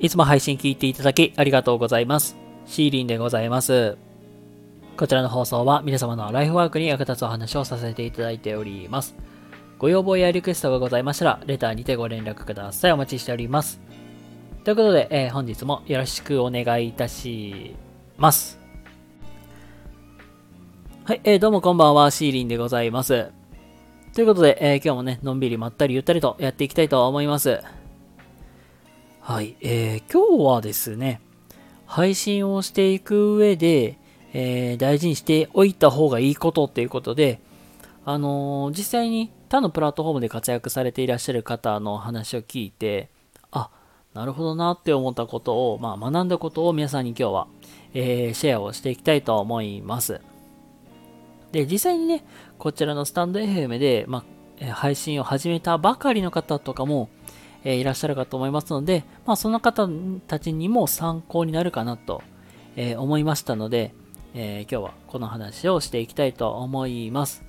いつも配信聞いていただきありがとうございます。シーリンでございます。こちらの放送は皆様のライフワークに役立つお話をさせていただいております。ご要望やリクエストがございましたら、レターにてご連絡ください。お待ちしております。ということで、えー本日もよろしくお願いいたします。はい、えーどうもこんばんは、シーリンでございます。ということで、えー今日もね、のんびりまったりゆったりとやっていきたいと思います。はい、えー今日はですね、配信をしていく上で、えー大事にしておいた方がいいことっていうことで、あのー実際に他のプラットフォームで活躍されていらっしゃる方の話を聞いて、あ、なるほどなって思ったことを、まあ、学んだことを皆さんに今日は、えーシェアをしていきたいと思います。で、実際にね、こちらのスタンド FM で、まあ、配信を始めたばかりの方とかも、えいらっしゃるかと思いますので、まあ、その方たちにも参考になるかなと、え思いましたので、え今日はこの話をしていきたいと思います。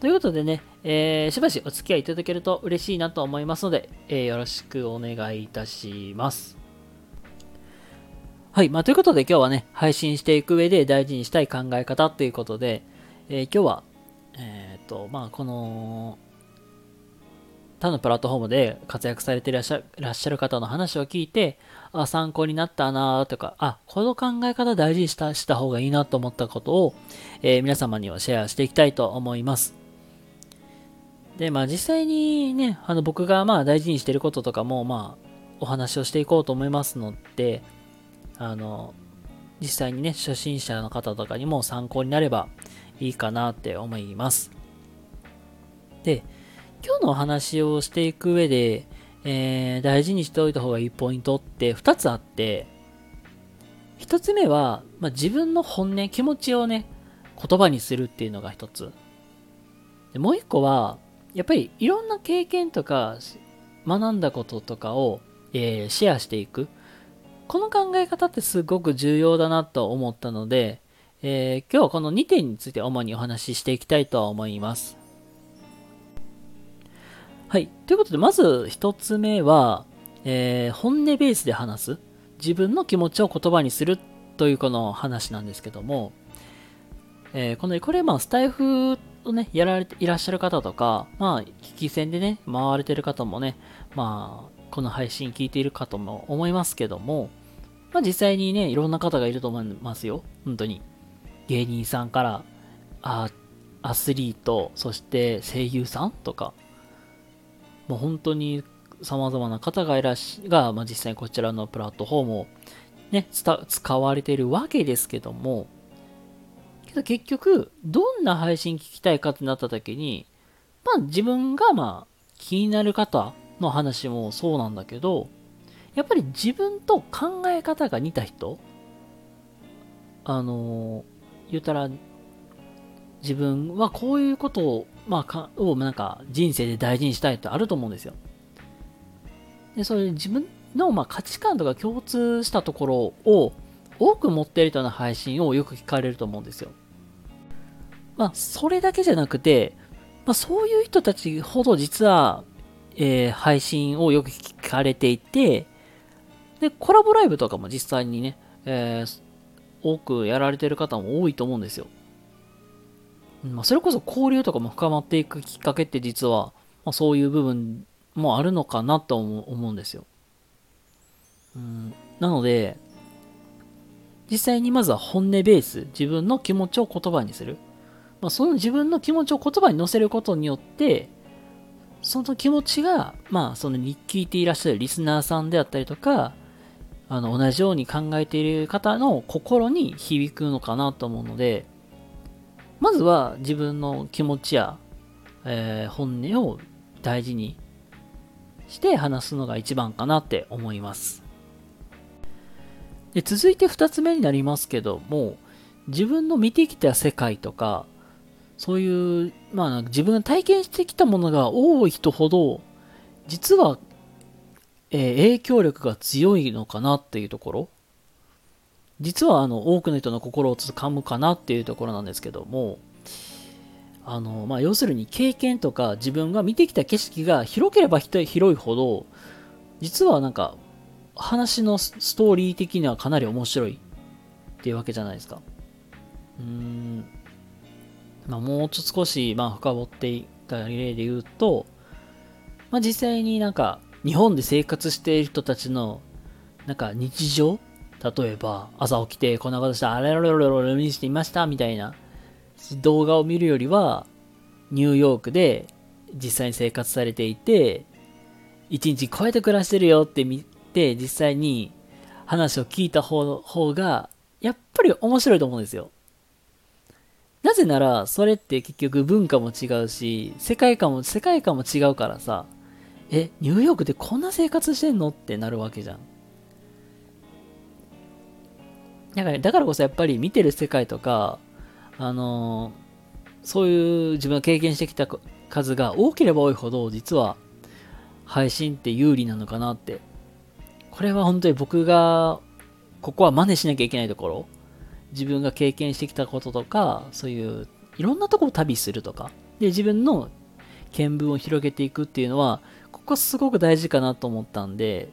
ということでね、えーしばしお付き合いいただけると嬉しいなと思いますので、えーよろしくお願いいたします。はい。まあ、ということで今日はね、配信していく上で大事にしたい考え方ということで、えー今日は、えっ、と、まあ、この、他のプラットフォームで活躍されていらっしゃっしゃる方の話を聞いて、あ、参考になったなとか、あ、この考え方大事にしたした方がいいなと思ったことを、えー皆様にはシェアしていきたいと思います。で、まあ実際にね、あの僕がまあ大事にしてることとかも、まあお話をしていこうと思いますので、あの、実際にね、初心者の方とかにも参考になればいいかなって思います。で、今日のお話をしていく上で、えー大事にしておいた方がいいポイントって2つあって、1つ目は、まあ、自分の本音、気持ちをね、言葉にするっていうのが1つ。でもう1個は、やっぱりいろんな経験とか、学んだこととかを、えーシェアしていく。この考え方ってすごく重要だなと思ったので、えー今日はこの2点について主にお話ししていきたいと思います。はい。ということで、まず一つ目は、えー本音ベースで話す。自分の気持ちを言葉にするというこの話なんですけども、えーこの、これ、まあ、スタイフをね、やられていらっしゃる方とか、まあ、聞き戦でね、回れてる方もね、まあ、この配信聞いているかとも思いますけども、まあ、実際にね、いろんな方がいると思いますよ。本当に。芸人さんから、あアスリート、そして声優さんとか、もう本当に様々な方がいらっしが、まあ、実際にこちらのプラットフォームをね、使われているわけですけども、けど結局、どんな配信聞きたいかってなった時に、まあ自分がまあ気になる方の話もそうなんだけど、やっぱり自分と考え方が似た人、あの言ったら、自分はこういうことを、まあ、かをなんか人生で大事にしたいってあると思うんですよ。で、そういう自分のまあ価値観とか共通したところを多く持っているような配信をよく聞かれると思うんですよ。まあ、それだけじゃなくて、まあ、そういう人たちほど実は、えー配信をよく聞かれていて、で、コラボライブとかも実際にね、えー多くやられてる方も多いと思うんですよ。まあ、それこそ交流とかも深まっていくきっかけって実は、まあ、そういう部分もあるのかなと思うんですよ。うん、なので、実際にまずは本音ベース、自分の気持ちを言葉にする。まあ、その自分の気持ちを言葉に乗せることによって、その気持ちが、まあ、そのに聞いていらっしゃるリスナーさんであったりとか、あの、同じように考えている方の心に響くのかなと思うので、まずは自分の気持ちや、えー本音を大事にして話すのが一番かなって思います。で続いて二つ目になりますけども、自分の見てきた世界とか、そういう、まあ自分が体験してきたものが多い人ほど、実は、えー影響力が強いのかなっていうところ。実はあの多くの人の心をつかむかなっていうところなんですけども、あの、まあ、要するに経験とか自分が見てきた景色が広ければ広いほど、実はなんか話のストーリー的にはかなり面白いっていうわけじゃないですか。うーん。まあ、もうちょっと少し、まあ、深掘っていった例で言うと、まあ、実際になんか、日本で生活している人たちの、なんか日常例えば、朝起きてこんなことした、あれろろろろ見していました、みたいな動画を見るよりは、ニューヨークで実際に生活されていて、一日こうやって暮らしてるよって見て、実際に話を聞いた方方が、やっぱり面白いと思うんですよ。なぜなら、それって結局文化も違うし、世界観も、世界観も違うからさ、え、ニューヨークでこんな生活してんのってなるわけじゃん。だから、だからこそやっぱり見てる世界とか、あの、そういう自分が経験してきた数が多ければ多いほど、実は配信って有利なのかなって。これは本当に僕が、ここは真似しなきゃいけないところ。自分が経験してきたこととか、そういういろんなとこを旅するとか、で、自分の見聞を広げていくっていうのは、ここすごく大事かなと思ったんで、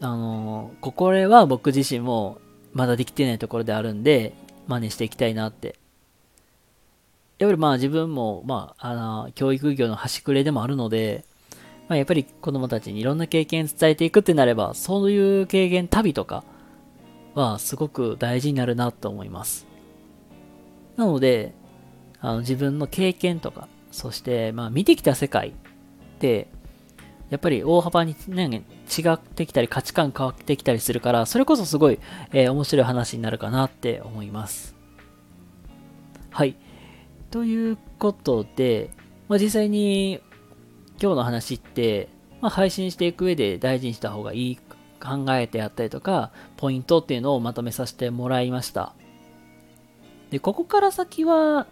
あのー、これは僕自身もまだできてないところであるんで、真似していきたいなって。やっぱりまあ自分も、まあ、あの、教育業の端くれでもあるので、まあ、やっぱり子供たちにいろんな経験伝えていくってなれば、そういう経験、旅とかはすごく大事になるなと思います。なので、あの自分の経験とか、そしてまあ見てきた世界って、やっぱり大幅に、ね、違ってきたり価値観変わってきたりするから、それこそすごい、えー、面白い話になるかなって思います。はい。ということで、まあ、実際に今日の話って、まあ、配信していく上で大事にした方がいい考えてあったりとか、ポイントっていうのをまとめさせてもらいました。で、ここから先は、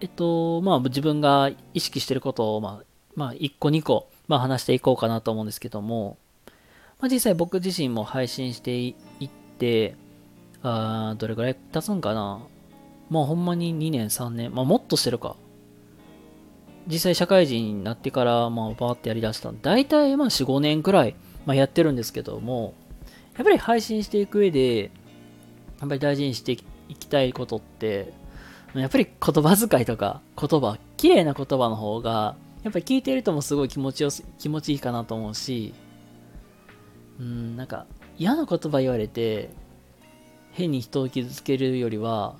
えっと、まあ自分が意識してることを、まあ、まあ1個2個まあ、話していこうかなと思うんですけども、まあ、実際僕自身も配信していって、あどれぐらい経つんかな？もうほんまに2年、3年、まあ、もっとしてるか。実際社会人になってから、まあ、バーってやりだした大体、まあ、4、5年くらい、まあ、やってるんですけども、やっぱり配信していく上で、やっぱり大事にしていきたいことって、やっぱり言葉遣いとか言葉、綺麗な言葉の方が、やっぱり聞いてる人もすごい気持ちよ気持ちいいかなと思うし、うん、なんか嫌な言葉言われて、変に人を傷つけるよりは、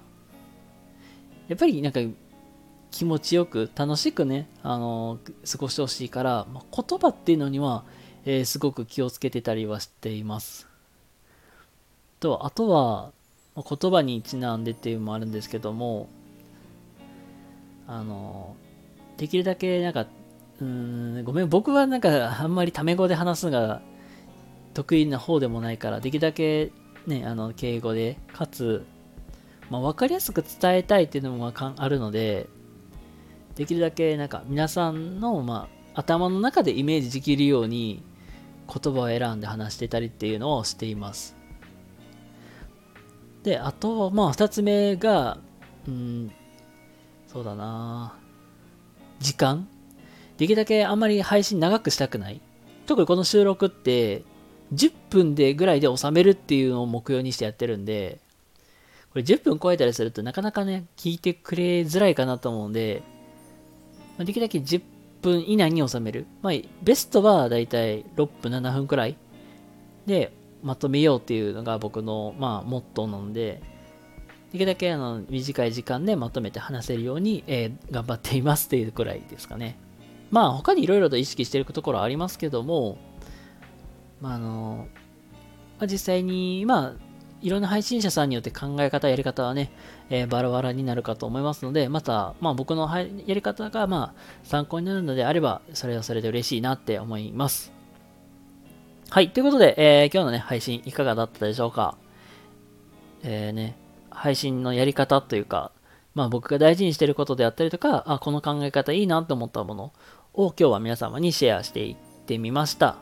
やっぱりなんか気持ちよく楽しくね、あの過ごしてほしいから、まあ、言葉っていうのには、えー、すごく気をつけてたりはしています。と、あとは、言葉にちなんでっていうのもあるんですけども、あのできるだけなんか、うん、ごめん、僕はなんかあんまりタメ語で話すのが得意な方でもないから、できるだけね、あの、敬語で、かつ、まあ、分かりやすく伝えたいっていうのもあるので、できるだけなんか皆さんの、まあ、頭の中でイメージできるように言葉を選んで話してたりっていうのをしています。で、あと、まあ、二つ目が、うん、そうだな時間？できるだけあんまり配信長くしたくない？特にこの収録って10分でぐらいで収めるっていうのを目標にしてやってるんで、これ10分超えたりするとなかなかね、聞いてくれづらいかなと思うんで、できるだけ10分以内に収める。まあ、ベストはだいたい6分、7分くらいでまとめようっていうのが僕の、まあ、モットーなので、できるだけあの短い時間でまとめて話せるように、えー、頑張っていますっていうくらいですかね。まあ他にいろいろと意識しているところはありますけども、まああの、まあ、実際に、まあ、いろんな配信者さんによって考え方、やり方はね、えー、バラバラになるかと思いますので、また、まあ僕のやり方が、まあ参考になるのであれば、それはそれで嬉しいなって思います。はい。ということで、えー、今日のね、配信いかがだったでしょうかえー、ね、配信のやり方というか、まあ僕が大事にしてることであったりとか、あ、この考え方いいなと思ったものを今日は皆様にシェアしていってみました。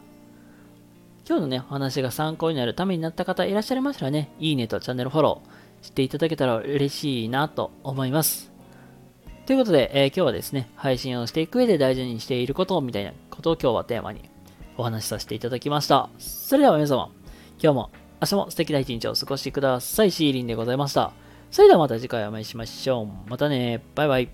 今日のね、お話が参考になるためになった方いらっしゃいましたらね、いいねとチャンネルフォローしていただけたら嬉しいなと思います。ということで、えー、今日はですね、配信をしていく上で大事にしていることみたいなことを今日はテーマにお話しさせていただきました。それでは皆様、今日も明日も素敵な一日をお過ごしください。シーリンでございました。それではまた次回お会いしましょう。またね。バイバイ。